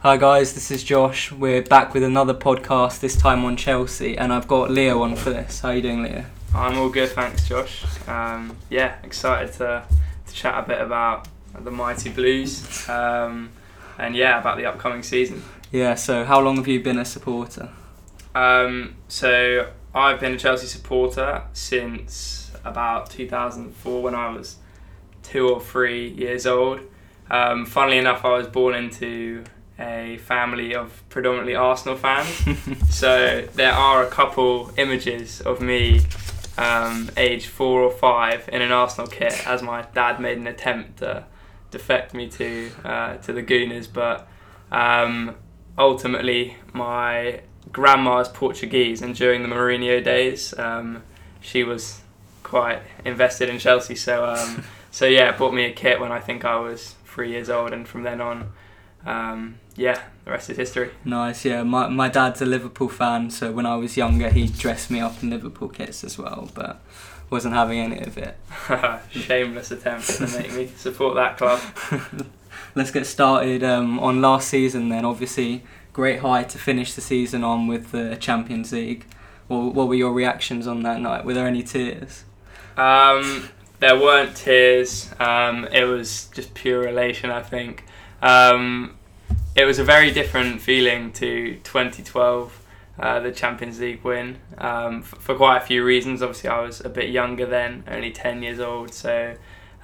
Hi guys, this is Josh. We're back with another podcast, this time on Chelsea, and I've got Leo on for this. How are you doing, Leo? I'm all good, thanks, Josh. Um, yeah, excited to, to chat a bit about the mighty Blues, um, and yeah, about the upcoming season. Yeah. So, how long have you been a supporter? Um, so I've been a Chelsea supporter since about 2004 when I was two or three years old. Um, funnily enough, I was born into a family of predominantly Arsenal fans. so there are a couple images of me, um, age four or five, in an Arsenal kit, as my dad made an attempt to defect me to uh, to the Gooners, but um, ultimately my grandma's Portuguese, and during the Mourinho days, um, she was quite invested in Chelsea. So um, so yeah, bought me a kit when I think I was three years old, and from then on. Um, yeah, the rest is history. Nice, yeah. My, my dad's a Liverpool fan, so when I was younger, he dressed me up in Liverpool kits as well, but wasn't having any of it. Shameless attempt to make me support that club. Let's get started um, on last season then. Obviously, great high to finish the season on with the Champions League. What, what were your reactions on that night? Were there any tears? Um, there weren't tears. Um, it was just pure elation, I think. Um, it was a very different feeling to 2012, uh, the Champions League win, um, f- for quite a few reasons. Obviously, I was a bit younger then, only 10 years old, so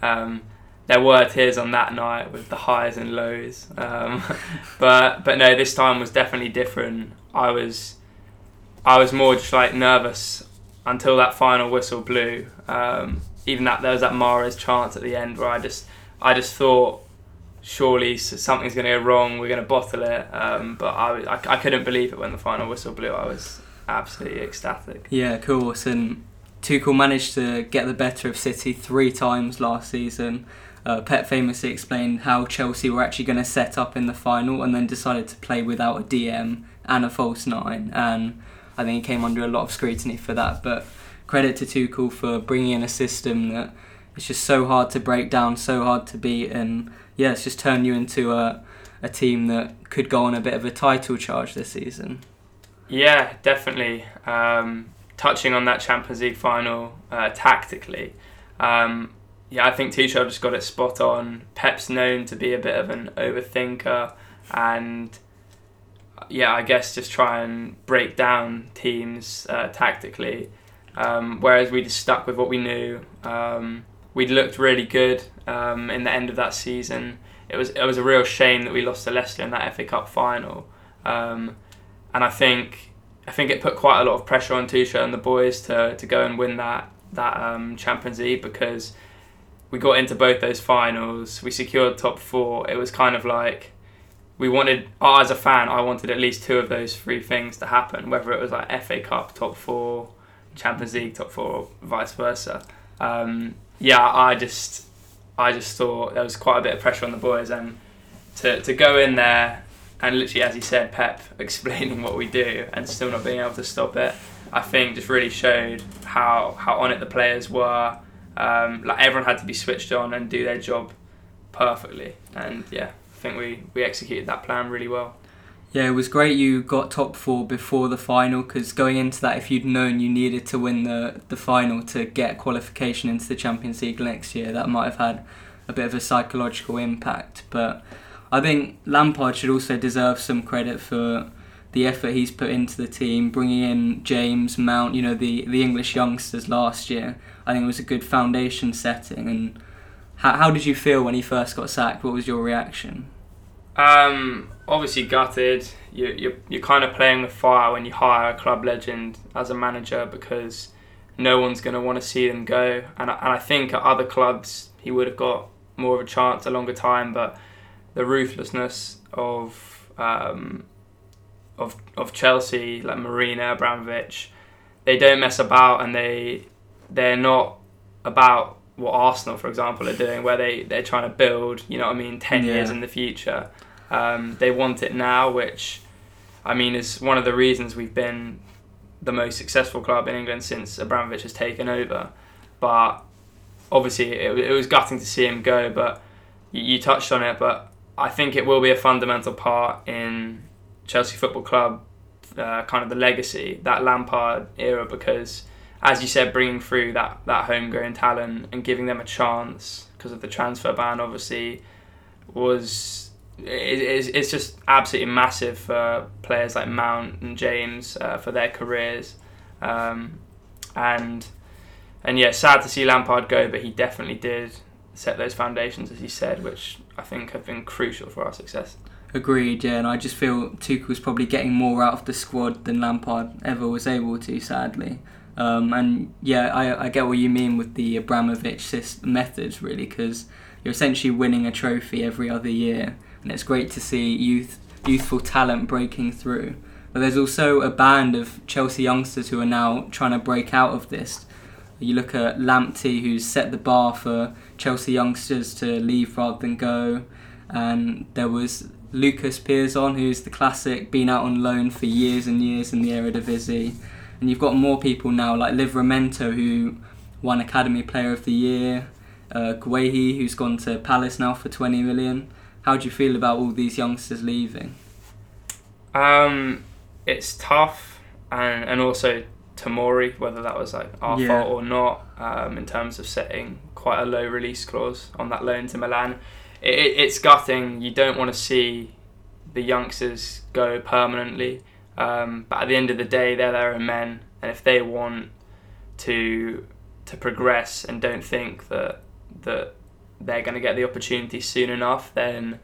um, there were tears on that night with the highs and lows. Um, but but no, this time was definitely different. I was I was more just like nervous until that final whistle blew. Um, even that there was that Mahrez chance at the end where I just I just thought surely something's going to go wrong. We're going to bottle it. Um, but I, I, I couldn't believe it when the final whistle blew. I was absolutely ecstatic. Yeah, of course. And Tuchel managed to get the better of City three times last season. Uh, Pep famously explained how Chelsea were actually going to set up in the final and then decided to play without a DM and a false nine. And I think he came under a lot of scrutiny for that. But credit to Tuchel for bringing in a system that is just so hard to break down, so hard to beat, and yeah, it's just turned you into a, a team that could go on a bit of a title charge this season. Yeah, definitely. Um, touching on that Champions League final uh, tactically, um, yeah, I think Tuchel just got it spot on. Pep's known to be a bit of an overthinker, and yeah, I guess just try and break down teams uh, tactically. Um, whereas we just stuck with what we knew. Um, we looked really good um, in the end of that season. It was it was a real shame that we lost to Leicester in that FA Cup final, um, and I think I think it put quite a lot of pressure on Tuchel and the boys to, to go and win that that um, Champions League because we got into both those finals. We secured top four. It was kind of like we wanted. Oh, as a fan, I wanted at least two of those three things to happen. Whether it was like FA Cup top four, Champions League top four, or vice versa. Um, yeah, I just I just thought there was quite a bit of pressure on the boys, and to, to go in there and literally, as he said, Pep explaining what we do and still not being able to stop it, I think just really showed how how on it the players were. Um, like everyone had to be switched on and do their job perfectly, and yeah, I think we we executed that plan really well. Yeah, it was great you got top four before the final because going into that, if you'd known you needed to win the, the final to get qualification into the Champions League next year, that might have had a bit of a psychological impact. But I think Lampard should also deserve some credit for the effort he's put into the team, bringing in James Mount, you know, the, the English youngsters last year. I think it was a good foundation setting. And how, how did you feel when he first got sacked? What was your reaction? Um, obviously gutted. You you you're kind of playing with fire when you hire a club legend as a manager because no one's going to want to see them go. And I, and I think at other clubs he would have got more of a chance, a longer time. But the ruthlessness of um, of of Chelsea, like Mourinho, Abramovich, they don't mess about and they they're not about what Arsenal, for example, are doing, where they they're trying to build. You know what I mean? Ten Yeah. years in the future, um, they want it now, which I mean is one of the reasons we've been the most successful club in England since Abramovich has taken over. But obviously, it, it was gutting to see him go. But you, you touched on it, but I think it will be a fundamental part in Chelsea Football Club, uh, kind of the legacy that Lampard era, because as you said, bringing through that that homegrown talent and giving them a chance because of the transfer ban, obviously, was it, it's just absolutely massive for players like Mount and James uh, for their careers, um, and and yeah, sad to see Lampard go, but he definitely did set those foundations, as you said, which I think have been crucial for our success. Agreed, yeah, and I just feel Tuchel's probably getting more out of the squad than Lampard ever was able to, sadly. Um, and yeah, I, I get what you mean with the Abramovich methods, really, because you're essentially winning a trophy every other year, and it's great to see youth youthful talent breaking through. But there's also a band of Chelsea youngsters who are now trying to break out of this. You look at Lamptey, who's set the bar for Chelsea youngsters to leave rather than go, and there was Lucas Piazon, who's the classic, been out on loan for years and years in the Eredivisie and you've got more people now like Livramento who won Academy Player of the Year, uh, Guehi who's gone to Palace now for 20 million. How do you feel about all these youngsters leaving? Um, it's tough, and and also Tamori, whether that was like our yeah. fault or not, um, in terms of setting quite a low release clause on that loan to Milan. It, it, it's gutting. You don't want to see the youngsters go permanently. Um, but at the end of the day, they're their own men, and if they want to to progress and don't think that that they're going to get the opportunity soon enough, then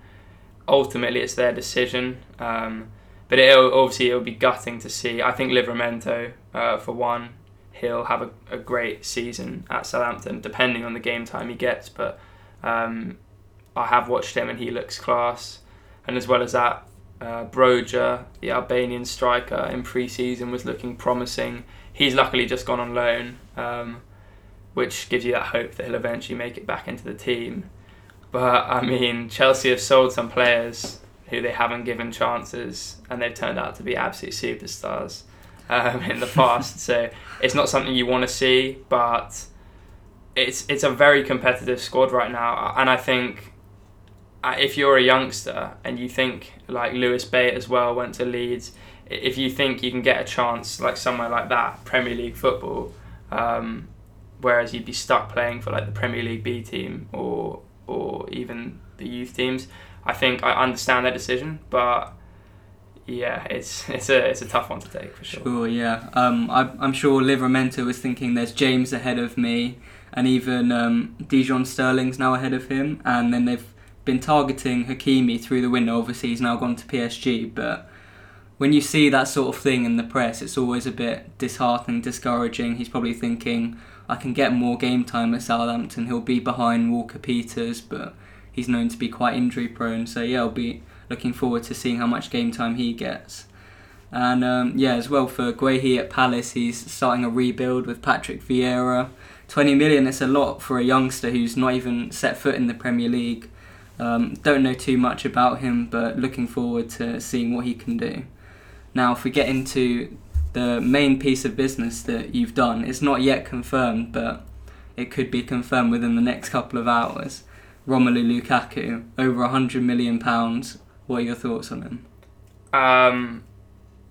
ultimately it's their decision. Um, but it'll, obviously it'll be gutting to see. I think Livramento, uh, for one, he'll have a, a great season at Southampton, depending on the game time he gets. But um, I have watched him and he looks class. And as well as that, uh, Broja, the Albanian striker, in pre-season was looking promising. He's luckily just gone on loan, um, which gives you that hope that he'll eventually make it back into the team. But I mean, Chelsea have sold some players who they haven't given chances, and they've turned out to be absolute superstars um, in the past. so it's not something you want to see, but it's it's a very competitive squad right now, and I think uh, if you're a youngster and you think like Lewis Bate as well went to Leeds, if you think you can get a chance like somewhere like that, Premier League football, um, whereas you'd be stuck playing for like the Premier League B team or or even the youth teams, I think I understand their decision, but yeah, it's it's a it's a tough one to take for sure. Sure, yeah. Um, I, I'm sure Livramento was thinking there's James ahead of me, and even um, Dujon Sterling's now ahead of him, and then they've been targeting Hakimi through the window. Obviously, he's now gone to PSG, but when you see that sort of thing in the press, it's always a bit disheartening, discouraging. He's probably thinking, I can get more game time at Southampton. He'll be behind Walker Peters, but he's known to be quite injury prone. So, yeah, I'll be looking forward to seeing how much game time he gets. And um, yeah, as well for Guehi at Palace, he's starting a rebuild with Patrick Vieira. 20 million is a lot for a youngster who's not even set foot in the Premier League. Um, don't know too much about him, but looking forward to seeing what he can do. Now, if we get into the main piece of business that you've done, it's not yet confirmed, but it could be confirmed within the next couple of hours. Romelu Lukaku, over a hundred million pounds. What are your thoughts on him? Um,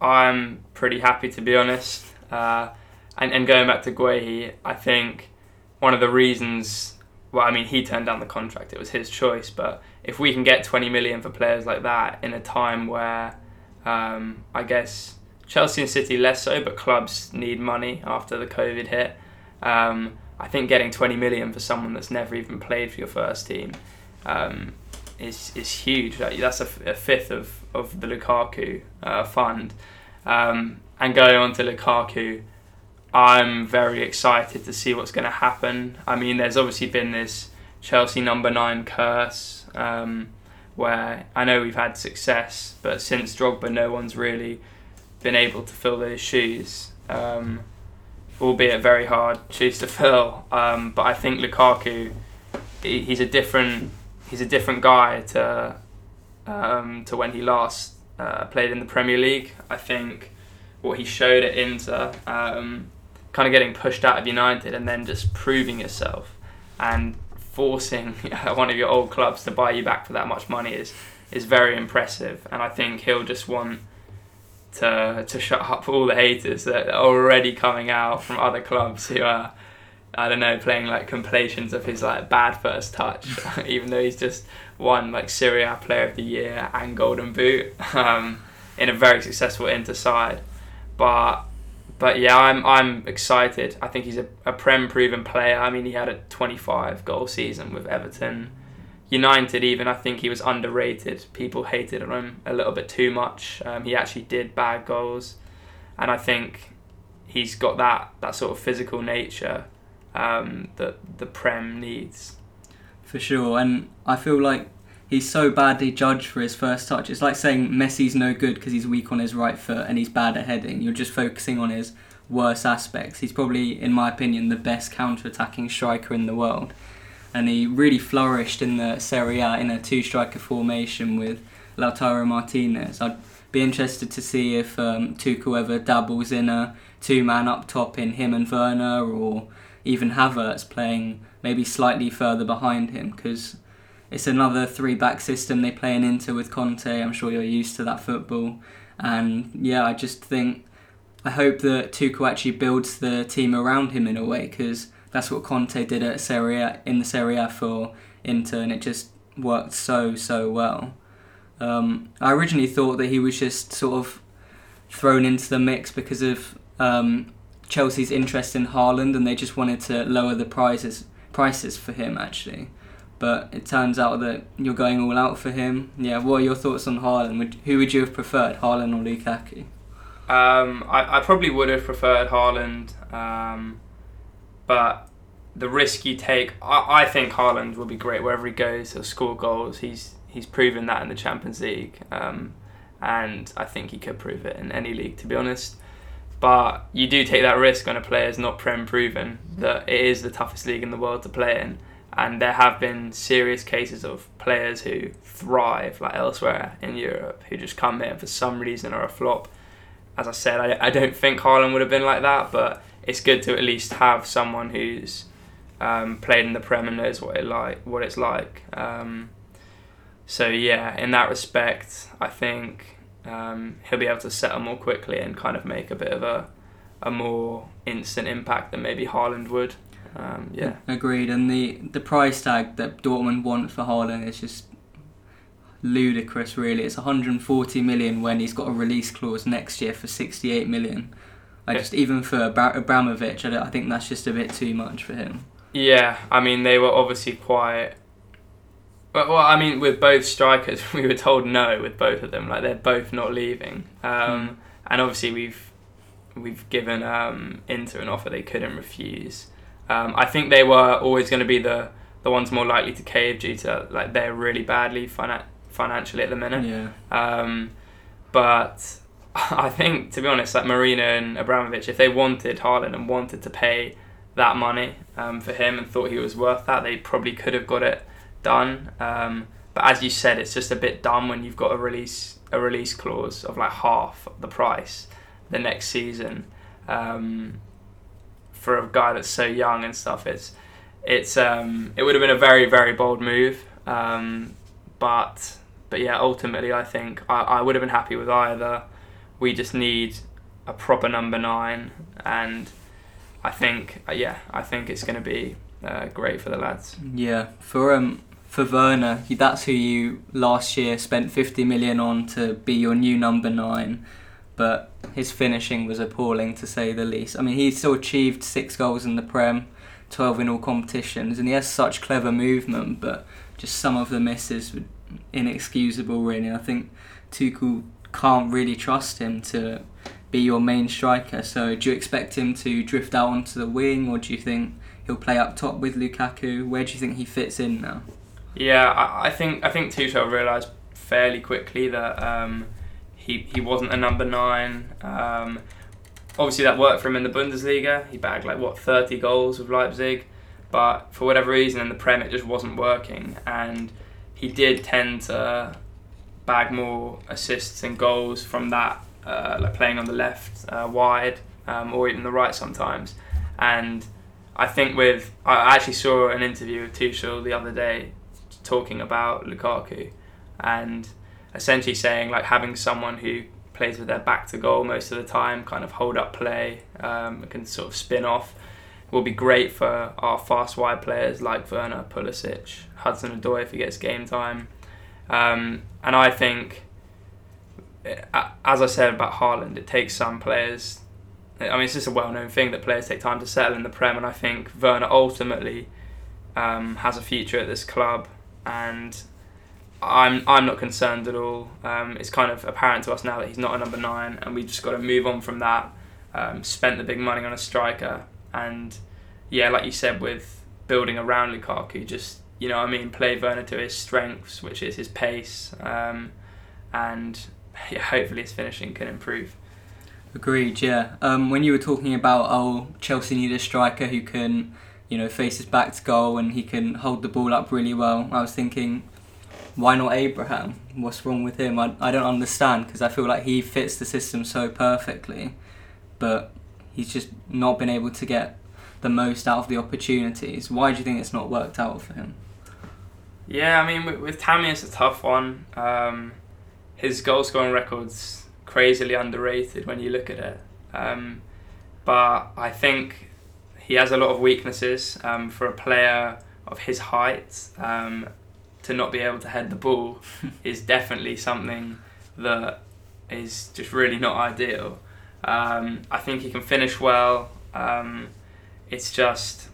I'm pretty happy to be honest. Uh, and, and going back to Guehi, I think one of the reasons well, I mean, he turned down the contract. It was his choice. But if we can get 20 million for players like that in a time where um, I guess Chelsea and City less so, but clubs need money after the COVID hit. Um, I think getting 20 million for someone that's never even played for your first team um, is is huge. That's a, a, fifth of, of the Lukaku uh, fund. Um, and going on to Lukaku, I'm very excited to see what's going to happen. I mean, there's obviously been this Chelsea number nine curse um, where I know we've had success, but since Drogba, no one's really been able to fill those shoes. Um, albeit very hard shoes to fill. Um, but I think Lukaku, he's a different he's a different guy to um, to when he last uh, played in the Premier League. I think what he showed at Inter um, kind of getting pushed out of United and then just proving yourself and forcing one of your old clubs to buy you back for that much money is is very impressive, and I think he'll just want to to shut up all the haters that are already coming out from other clubs who are I don't know playing like compilations of his like bad first touch, even though he's just won like Serie A Player of the Year and Golden Boot um, in a very successful Inter side, but. But yeah, I'm I'm excited. I think he's a, a prem proven player. I mean, he had a 25 goal season with Everton United, even I think he was underrated. People hated him a little bit too much. Um, he actually did bad goals, and I think he's got that that sort of physical nature um, that the Prem needs. For sure, and I feel like he's so badly judged for his first touch. It's like saying Messi's no good because he's weak on his right foot and he's bad at heading. You're just focusing on his worst aspects. He's probably, in my opinion, the best counter-attacking striker in the world and he really flourished in the Serie A in a two striker formation with Lautaro Martinez. I'd be interested to see if um, Tuchel ever dabbles in a two man up top in him and Werner or even Havertz playing maybe slightly further behind him because it's another three back system they play in Inter with Conte. I'm sure you're used to that football. And yeah, I just think I hope that Tuchel actually builds the team around him in a way because that's what Conte did at Serie in the Serie A for Inter, and it just worked so so well. Um, I originally thought that he was just sort of thrown into the mix because of um, Chelsea's interest in Haaland, and they just wanted to lower the prices prices for him actually. But it turns out that you're going all out for him. Yeah, what are your thoughts on Haaland? Would, who would you have preferred, Haaland or Lukaku? Um, I, I probably would have preferred Haaland. Um, but the risk you take, I, I think Haaland will be great wherever he goes. He'll score goals. He's he's proven that in the Champions League, um, and I think he could prove it in any league, to be honest. But you do take that risk on a player who's not prem proven that it is the toughest league in the world to play in, and there have been serious cases of players who thrive like elsewhere in Europe who just come here for some reason or a flop. As I said, I, I don't think Haaland would have been like that, but it's good to at least have someone who's um, played in the Prem and knows what it like what it's like. Um, so yeah, in that respect, I think um, he'll be able to settle more quickly and kind of make a bit of a a more instant impact than maybe Haaland would. Um, yeah, agreed. And the the price tag that Dortmund want for Haaland is just ludicrous. Really, it's 140 million when he's got a release clause next year for 68 million. I just even for Abramovich, I, I think that's just a bit too much for him. Yeah, I mean they were obviously quite. Well, well, I mean, with both strikers, we were told no with both of them. Like they're both not leaving, um, mm. and obviously we've we've given um, Inter an offer they couldn't refuse. Um, I think they were always going to be the the ones more likely to cave due to like they're really badly finan- financially at the minute. Yeah. Um, but I think, to be honest, like Marina and Abramovich, if they wanted Haaland and wanted to pay that money um, for him and thought he was worth that, they probably could have got it done. Um, but as you said, it's just a bit dumb when you've got a release a release clause of like half the price the next season um, for a guy that's so young and stuff. It's it's um, it would have been a very very bold move, um, but but yeah, ultimately I think I, I would have been happy with either we just need a proper number nine, and I think uh, yeah, I think it's going to be uh, great for the lads. Yeah, for um for Werner, that's who you last year spent 50 million on to be your new number nine, but his finishing was appalling to say the least. I mean, he still achieved six goals in the Prem, 12 in all competitions, and he has such clever movement, but just some of the misses were inexcusable, really. I think Tuchel can't really trust him to be your main striker. So do you expect him to drift out onto the wing, or do you think he'll play up top with Lukaku? Where do you think he fits in now? Yeah, I, I think I think Tuchel realised fairly quickly that um, he he wasn't a number nine. Um, obviously, that worked for him in the Bundesliga. He bagged like what thirty goals with Leipzig, but for whatever reason in the Prem it just wasn't working, and he did tend to bag more assists and goals from that, uh, like playing on the left uh, wide um, or even the right sometimes. And I think with I actually saw an interview with Tuchel the other day talking about Lukaku and essentially saying like having someone who plays with their back to goal most of the time, kind of hold up play, um, can sort of spin off, will be great for our fast wide players like Werner, Pulisic, Hudson Odoi if he gets game time. Um, and I think, as I said about Haaland, it takes some players. I mean, it's just a well-known thing that players take time to settle in the Prem, and I think Werner ultimately um, has a future at this club, and I'm I'm not concerned at all. Um, it's kind of apparent to us now that he's not a number nine, and we just got to move on from that. Um, spent the big money on a striker, and yeah, like you said, with building around Lukaku, just you know, I mean, play Werner to his strengths, which is his pace, um, and yeah, hopefully his finishing can improve. Agreed. Yeah. Um, when you were talking about oh Chelsea need a striker who can, you know, face his back to goal and he can hold the ball up really well, I was thinking why not Abraham? What's wrong with him? I, I don't understand because I feel like he fits the system so perfectly, but he's just not been able to get the most out of the opportunities. Why do you think it's not worked out for him? Yeah, I mean, with, with Tammy, it's a tough one. Um, his goal scoring record's crazily underrated when you look at it. Um, but I think he has a lot of weaknesses um, for a player of his height. Um, to not be able to head the ball is definitely something that is just really not ideal. Um, I think he can finish well. Um, it's just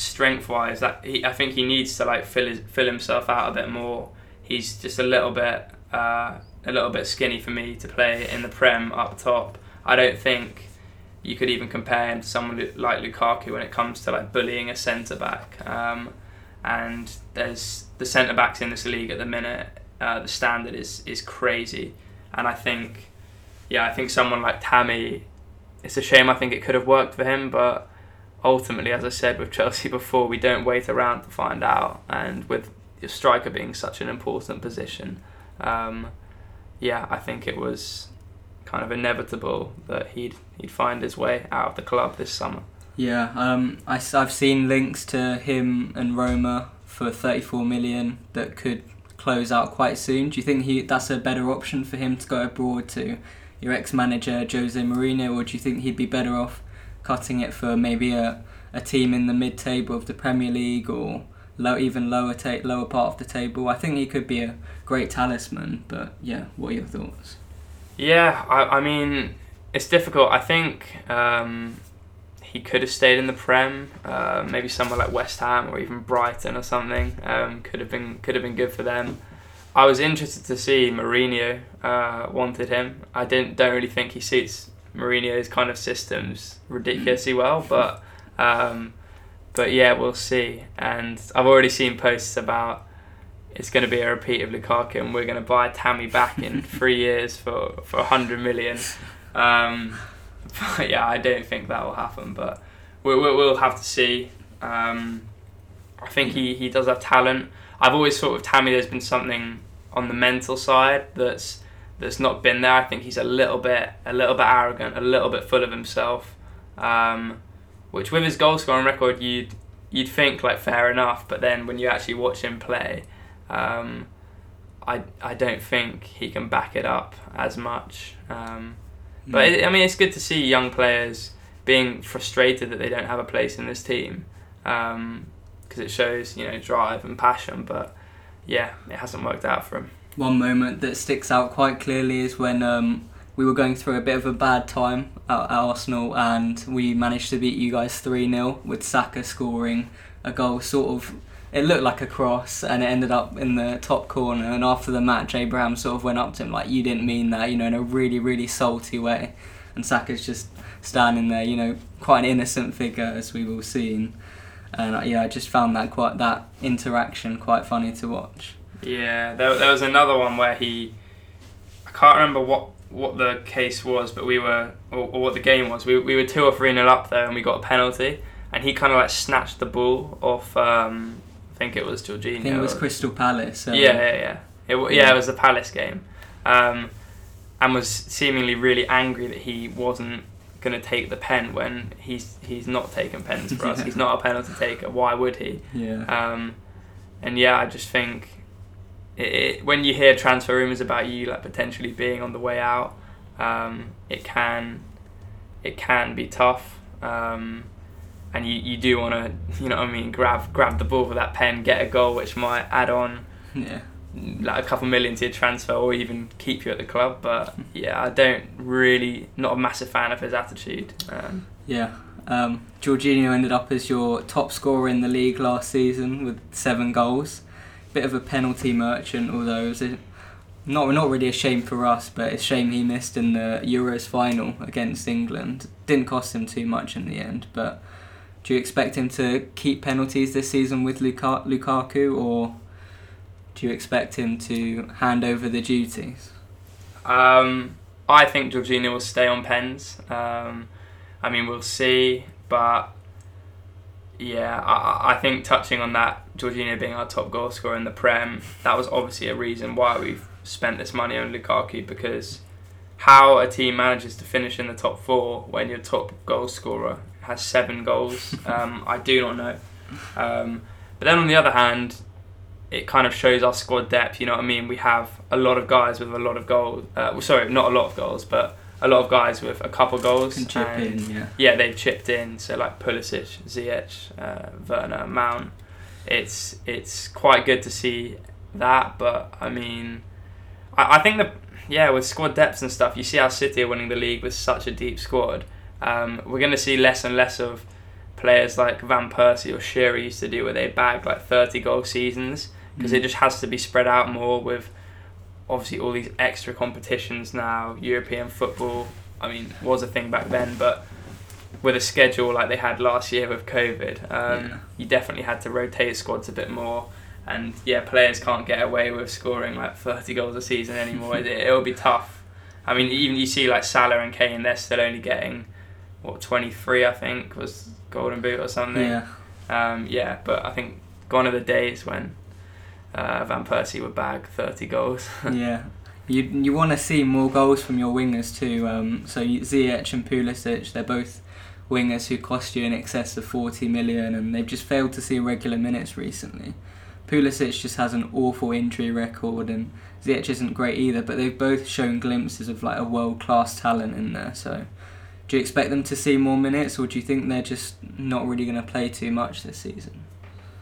strength wise that he, I think he needs to like fill his, fill himself out a bit more. He's just a little bit uh, a little bit skinny for me to play in the prem up top. I don't think you could even compare him to someone like Lukaku when it comes to like bullying a centre back. Um, and there's the centre backs in this league at the minute. Uh, the standard is is crazy, and I think, yeah, I think someone like Tammy, it's a shame. I think it could have worked for him, but ultimately, as I said with Chelsea before, we don't wait around to find out, and with your striker being such an important position, um, yeah, I think it was kind of inevitable that he'd he'd find his way out of the club this summer. Yeah, um, I, I've seen links to him and Roma for 34 million that could close out quite soon. Do you think he that's a better option for him to go abroad to your ex-manager Jose Mourinho, or do you think he'd be better off cutting it for maybe a, a team in the mid-table of the Premier League or low, even lower ta- lower part of the table? I think he could be a great talisman, but yeah, what are your thoughts? Yeah, I, I mean, it's difficult. I think um, he could have stayed in the Prem, uh, maybe somewhere like West Ham or even Brighton or something. Um, could have been could have been good for them. I was interested to see Mourinho uh, wanted him. I didn't don't really think he suits Mourinho's kind of systems ridiculously well, but um, but yeah, we'll see. And I've already seen posts about it's going to be a repeat of Lukaku, and we're going to buy Tammy back in three years for for hundred million. Um, but yeah, I don't think that will happen. But we'll, we'll have to see. Um, I think he, he does have talent. I've always thought with Tammy, there's been something on the mental side that's that's not been there. I think he's a little bit a little bit arrogant, a little bit full of himself. Um, which with his goal scoring record, you'd you'd think like fair enough, but then when you actually watch him play, um, I I don't think he can back it up as much. Um, but it, I mean, it's good to see young players being frustrated that they don't have a place in this team because um, it shows you know drive and passion. But yeah, it hasn't worked out for him. One moment that sticks out quite clearly is when um, we were going through a bit of a bad time at Arsenal and we managed to beat you guys 3 0 with Saka scoring a goal sort of it looked like a cross and it ended up in the top corner. And after the match Abraham sort of went up to him like you didn't mean that you know in a really really salty way. And Saka's just standing there you know quite an innocent figure as we've all seen. And uh, yeah I just found that quite that interaction quite funny to watch yeah there, there was another one where he I can't remember what what the case was but we were or, or what the game was we, we were two or three nil up there and we got a penalty and he kind of like snatched the ball off um, I think it was Jorginho. I think it was Crystal Palace. Um, yeah, yeah, yeah. It, yeah. yeah, it was the Palace game, um, and was seemingly really angry that he wasn't going to take the pen when he's he's not taking pens for us. Yeah. He's not a penalty taker. Why would he? Yeah. Um, and yeah, I just think it, it, when you hear transfer rumors about you like potentially being on the way out, um, it can it can be tough. Um, and you, you do want to, you know what I mean, grab grab the ball for that pen, get a goal, which might add on yeah. like a couple million to your transfer or even keep you at the club. But yeah, I don't really, not a massive fan of his attitude. Um, Yeah. Um, Jorginho ended up as your top scorer in the league last season with seven goals. Bit of a penalty merchant, although it was a, not not really a shame for us, but it's a shame he missed in the Euros final against England. Didn't cost him too much in the end, but do you expect him to keep penalties this season with Luka- Lukaku, or do you expect him to hand over the duties? Um, I think Jorginho will stay on pens. Um, I mean, we'll see, but yeah, I, I think touching on that, Jorginho being our top goal scorer in the Prem, that was obviously a reason why we've spent this money on Lukaku because how a team manages to finish in the top four when your top goal scorer has seven goals, um, I do not know. Um, but then on the other hand, it kind of shows our squad depth. You know what I mean? We have a lot of guys with a lot of goals. Uh, well, sorry, not a lot of goals, but a lot of guys with a couple goals. Can chip and in, yeah. Yeah, they've chipped in. So like Pulisic, Ziyech, uh, Werner, Mount. It's it's quite good to see that. But I mean, I, I think that yeah, with squad depth and stuff, you see how City are winning the league with such a deep squad. Um, we're going to see less and less of players like Van Persie or Shearer used to do, where they bag like 30 goal seasons because Mm. it just has to be spread out more with obviously all these extra competitions now. European football, I mean, was a thing back then, but with a schedule like they had last year with COVID, um, Yeah. you definitely had to rotate squads a bit more. And yeah, players can't get away with scoring like 30 goals a season anymore. it, it'll be tough. I mean, even you see like Salah and Kane, they're still only getting what 23, I think, was Golden Boot or something. Yeah. Um, yeah, but I think gone are the days when uh, Van Persie would bag 30 goals. yeah. You you want to see more goals from your wingers too. Um, so Ziyech and Pulisic, they're both wingers who cost you in excess of 40 million, and they've just failed to see regular minutes recently. Pulisic just has an awful injury record, and Ziyech isn't great either. But they've both shown glimpses of like a world class talent in there. So, do you expect them to see more minutes, or do you think they're just not really going to play too much this season?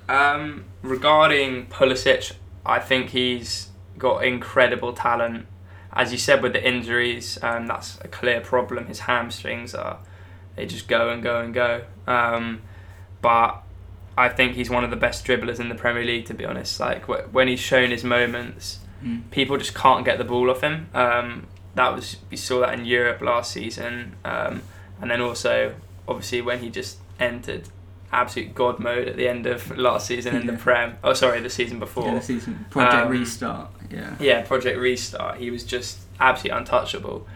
Um, regarding Pulisic, I think he's got incredible talent. As you said with the injuries, um, that's a clear problem. His hamstrings are they just go and go and go. Um, but I think he's one of the best dribblers in the Premier League. To be honest, like wh- when he's shown his moments, Mm. people just can't get the ball off him. Um, that was we saw that in Europe last season, um, and then also obviously when he just entered absolute god mode at the end of last season in the Prem. Oh, sorry, the season before. Yeah, the season project Um, restart. Yeah. Yeah, Project Restart. He was just absolutely untouchable,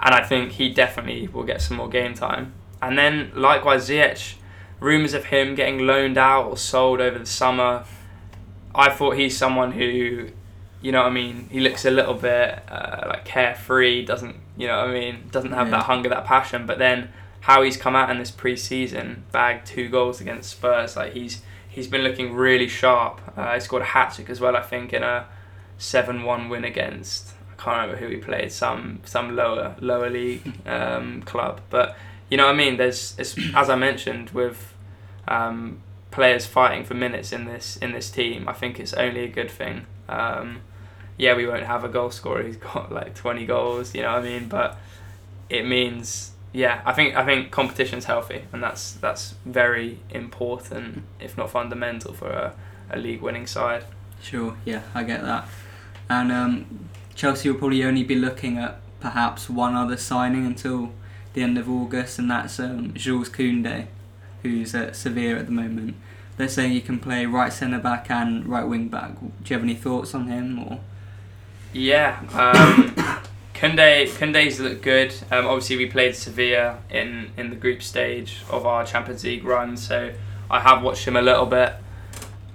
and I think he definitely will get some more game time. And then likewise, Ziyech. Rumors of him getting loaned out or sold over the summer. I thought he's someone who, you know what I mean. He looks a little bit uh, like carefree. Doesn't you know what I mean? Doesn't have Yeah. that hunger, that passion. But then how he's come out in this pre-season, bagged two goals against Spurs. Like he's he's been looking really sharp. Uh, he scored a hat trick as well, I think, in a seven-one win against I can't remember who he played, some some lower lower league um, club. But you know what I mean. There's as I mentioned with um, players fighting for minutes in this in this team. I think it's only a good thing. Um, yeah, we won't have a goal scorer who's got like 20 goals. You know what I mean? But it means yeah. I think I think competition's healthy, and that's that's very important, if not fundamental, for a, a league-winning side. Sure, yeah, I get that. And um, Chelsea will probably only be looking at perhaps one other signing until the end of August, and that's um, Jules Koundé, who's at Sevilla at the moment. They're saying he can play right centre back and right wing back. Do you have any thoughts on him? Or Yeah, um, Koundé Koundé's looked good. Um, obviously, we played Sevilla in in the group stage of our Champions League run, so I have watched him a little bit,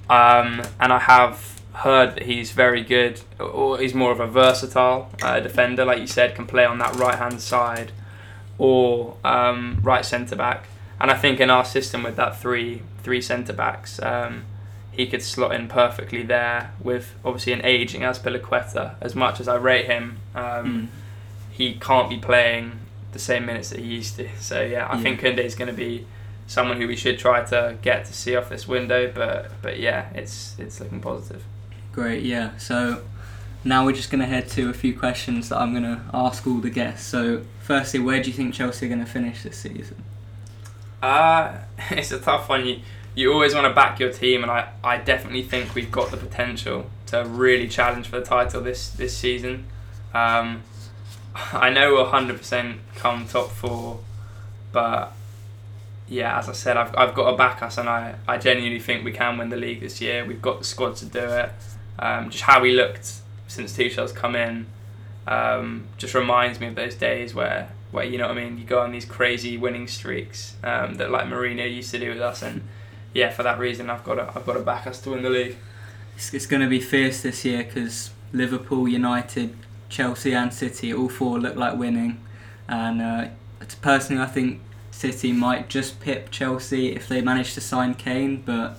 um, and I have heard that he's very good. Or he's more of a versatile uh, defender, like you said, can play on that right hand side, or um, right centre back. And I think in our system with that three three centre backs, um, he could slot in perfectly there with obviously an aging Azpilicueta. As much as I rate him, um, Mm. he can't be playing the same minutes that he used to. So yeah, I Yeah. think Koundé is going to be someone who we should try to get to see off this window. But but yeah, it's it's looking positive. Great, yeah. So now we're just going to head to a few questions that I'm going to ask all the guests. So, firstly, where do you think Chelsea are going to finish this season? Uh, it's a tough one. You you always want to back your team, and I, I definitely think we've got the potential to really challenge for the title this this season. Um, I know we'll hundred percent come top four, but yeah, as I said, I've, I've got to back us, and I, I genuinely think we can win the league this year. We've got the squad to do it. Um, just how we looked since Tuchel's come in um, just reminds me of those days where, where you know what I mean. You go on these crazy winning streaks um, that like Mourinho used to do with us, and yeah, for that reason, I've got to I've got to back us to win the league. It's, it's going to be fierce this year because Liverpool, United, Chelsea, and City all four look like winning. And uh, personally, I think City might just pip Chelsea if they manage to sign Kane, but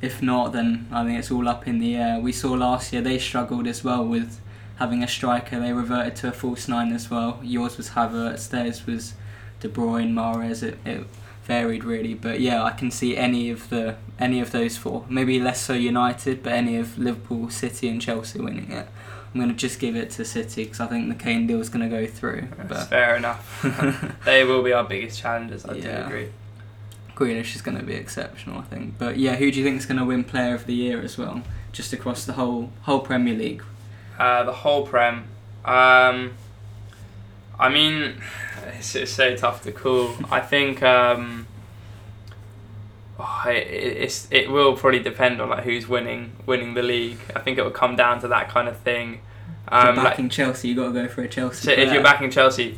if not, then I think it's all up in the air. We saw last year they struggled as well with having a striker. They reverted to a false nine as well. Yours was Havertz, theirs was De Bruyne, Mahrez. It, it varied really, but yeah, I can see any of the any of those four. Maybe less so United, but any of Liverpool, City, and Chelsea winning it. I'm going to just give it to City because I think the Kane deal is going to go through. That's But fair enough. they will be our biggest challengers. I do agree. Grealish is going to be exceptional, I think. But yeah, who do you think is going to win Player of the Year as well? Just across the whole whole Premier League. Uh, the whole prem. Um, I mean, it's, it's so tough to call. I think um, oh, it, it's it will probably depend on like who's winning winning the league. I think it will come down to that kind of thing. If you're Um, like, backing Chelsea, you got to go for a Chelsea. so if you're backing Chelsea,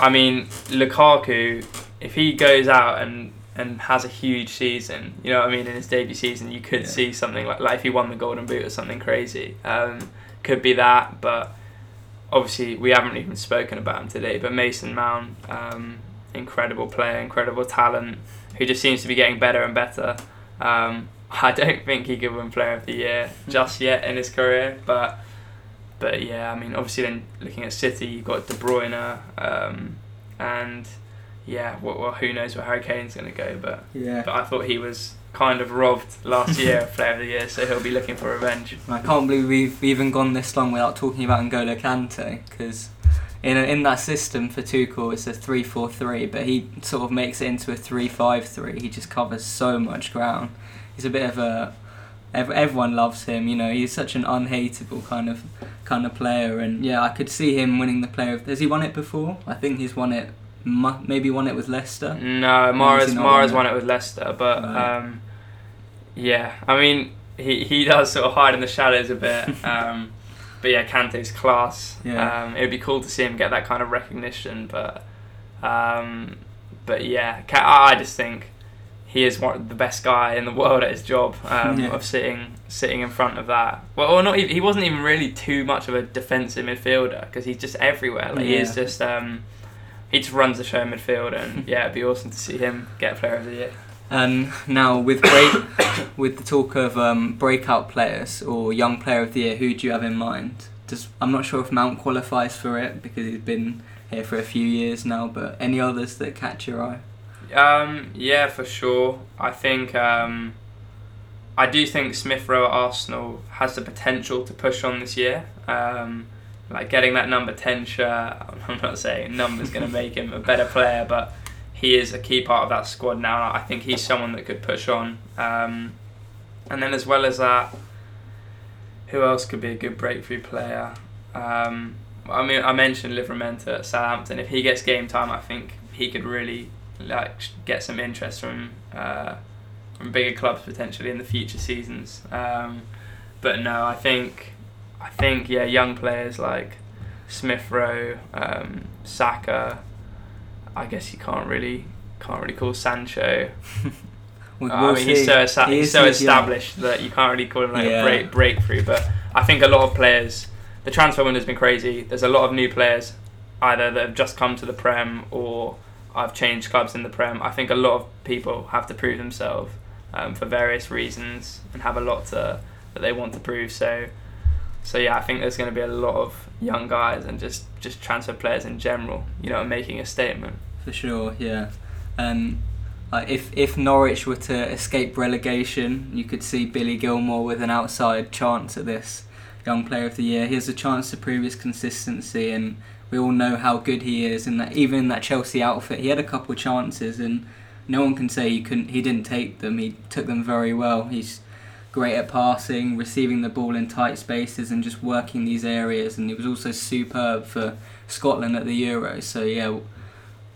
I mean Lukaku, if he goes out and and has a huge season, you know what I mean, in his debut season, you could Yeah. see something like like if he won the Golden Boot or something crazy. Um, could be that, but obviously we haven't even spoken about him today. But Mason Mount, um, incredible player, incredible talent, who just seems to be getting better and better. Um, I don't think he could win Player of the Year just yet in his career, but but yeah, I mean, obviously then looking at City, you've got De Bruyne, um, and yeah, well, well, who knows where Harry Kane's going to go, but yeah. but I thought he was kind of robbed last year of Player of the Year, so he'll be looking for revenge. I can't believe we've even gone this long without talking about N'Golo Kante because in in that system for Tuchel it's a three four three, but he sort of makes it into a three five three. He just covers so much ground. He's a bit of a ev- everyone loves him. You know, he's such an unhateable kind of kind of player, and yeah, I could see him winning the player. of Has he won it before? I think he's won it. Mu- Maybe won it with Leicester. No, Mahrez has he not Mahrez won won it with Leicester, but Right. um, yeah, I mean he he does sort of hide in the shadows a bit. Um, but yeah, Kante's class. Yeah. Um, it would be cool to see him get that kind of recognition, but um, but yeah, I I just think he is one the best guy in the world at his job um, Yeah. of sitting sitting in front of that. Well, or not. Even, he wasn't even really too much of a defensive midfielder because he's just everywhere. Like he is just. Um, he just runs the show in midfield, and yeah, it'd be awesome to see him get Player of the Year. And now with break, with the talk of um, breakout players or young player of the year, who do you have in mind? Does I'm not sure if Mount qualifies for it because he's been here for a few years now, but any others that catch your eye? Um, yeah, for sure. I think um, I do think Smith Rowe at Arsenal has the potential to push on this year. Um, like getting that number ten shirt. I'm not saying numbers going to make him a better player, but he is a key part of that squad now. I think he's someone that could push on. Um, and then as well as that, who else could be a good breakthrough player? Um, I mean, I mentioned Livramento at Southampton. If he gets game time, I think he could really like get some interest from uh, from bigger clubs potentially in the future seasons. Um, but no, I think I think yeah, young players like Smith Rowe, um, Saka. I guess you can't really can't really call Sancho. We'll- Uh, I mean, he's so esta- He he's so he is young. established that you can't really call him like Yeah. a break breakthrough. But I think a lot of players, the transfer window's been crazy. There's a lot of new players either that have just come to the Prem or I've changed clubs in the Prem. I think a lot of people have to prove themselves um, for various reasons and have a lot to, that they want to prove. So, so yeah, I think there's going to be a lot of young guys and just just transfer players in general, you know, making a statement. For sure, yeah. Um, like if if Norwich were to escape relegation, you could see Billy Gilmour with an outside chance at this young player of the year. He has a chance to prove his consistency, and we all know how good he is. And that even in that Chelsea outfit, he had a couple of chances, and no one can say he couldn't. He didn't take them. He took them very well. He's great at passing, receiving the ball in tight spaces, and just working these areas. And he was also superb for Scotland at the Euros. So yeah,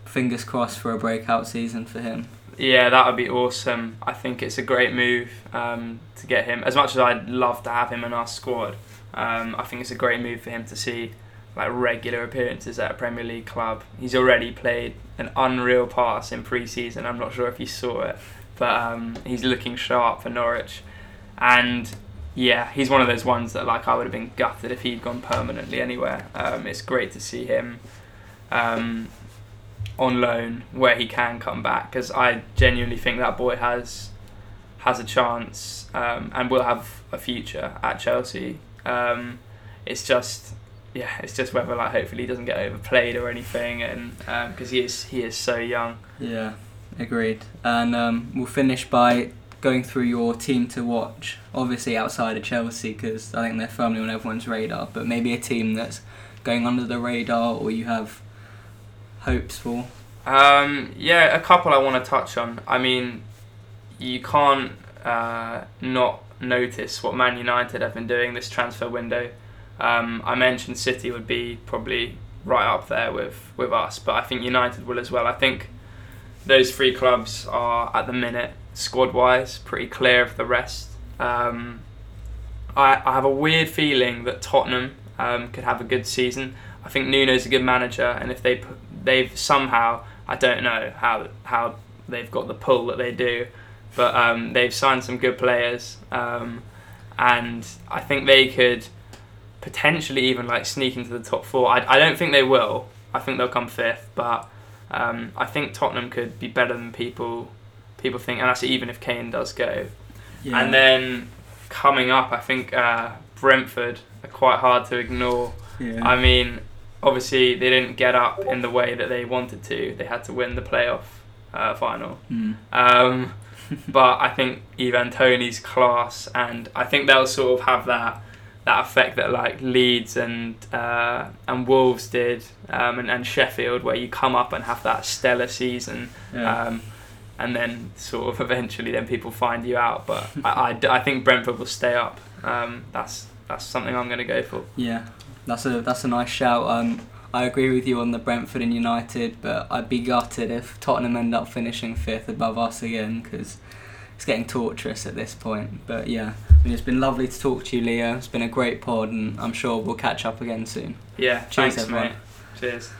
fingers crossed for a breakout season for him. Yeah, that would be awesome. I think it's a great move um, to get him. As much as I'd love to have him in our squad, um, I think it's a great move for him to see like regular appearances at a Premier League club. He's already played an unreal pass in pre-season. I'm not sure if you saw it, but um, he's looking sharp for Norwich, and yeah, he's one of those ones that like I would have been gutted if he'd gone permanently anywhere. Um, it's great to see him um, on loan where he can come back because I genuinely think that boy has has a chance um, and will have a future at Chelsea. Um, it's just yeah, it's just whether like hopefully he doesn't get overplayed or anything, and because um, he is he is so young. Yeah, agreed. And um, we'll finish by going through your team to watch. Obviously outside of Chelsea, because I think they're firmly on everyone's radar. But maybe a team that's going under the radar, or you have hopes for. Um, yeah, a couple I want to touch on. I mean, you can't uh, not notice what Man United have been doing this transfer window. Um, I mentioned City would be probably right up there with, with us, but I think United will as well. I think those three clubs are at the minute squad wise pretty clear of the rest. Um, I, I have a weird feeling that Tottenham um, could have a good season. I think Nuno's a good manager, and if they they've somehow I don't know how how they've got the pull that they do, but um, they've signed some good players, um, and I think they could potentially even like sneak into the top four. I, I don't think they will. I think they'll come fifth, but um, I think Tottenham could be better than people people think, and that's even if Kane does go. Yeah. And then coming up, I think uh, Brentford are quite hard to ignore. Yeah. I mean, obviously they didn't get up in the way that they wanted to. They had to win the playoff uh, final. Mm. Um, but I think Ivan Toney's class, and I think they'll sort of have that that effect that like Leeds and uh, and Wolves did, um, and, and Sheffield, where you come up and have that stellar season, yeah. um, and then sort of eventually then people find you out. But I, I, I, think Brentford will stay up. Um, that's that's something I'm going to go for. Yeah, that's a that's a nice shout. Um, I agree with you on the Brentford and United, but I'd be gutted if Tottenham end up finishing fifth above us again because it's getting torturous at this point. But yeah, I mean, it's been lovely to talk to you, Leo. It's been a great pod, and I'm sure we'll catch up again soon. Yeah, Cheers, thanks, everyone. mate. Cheers.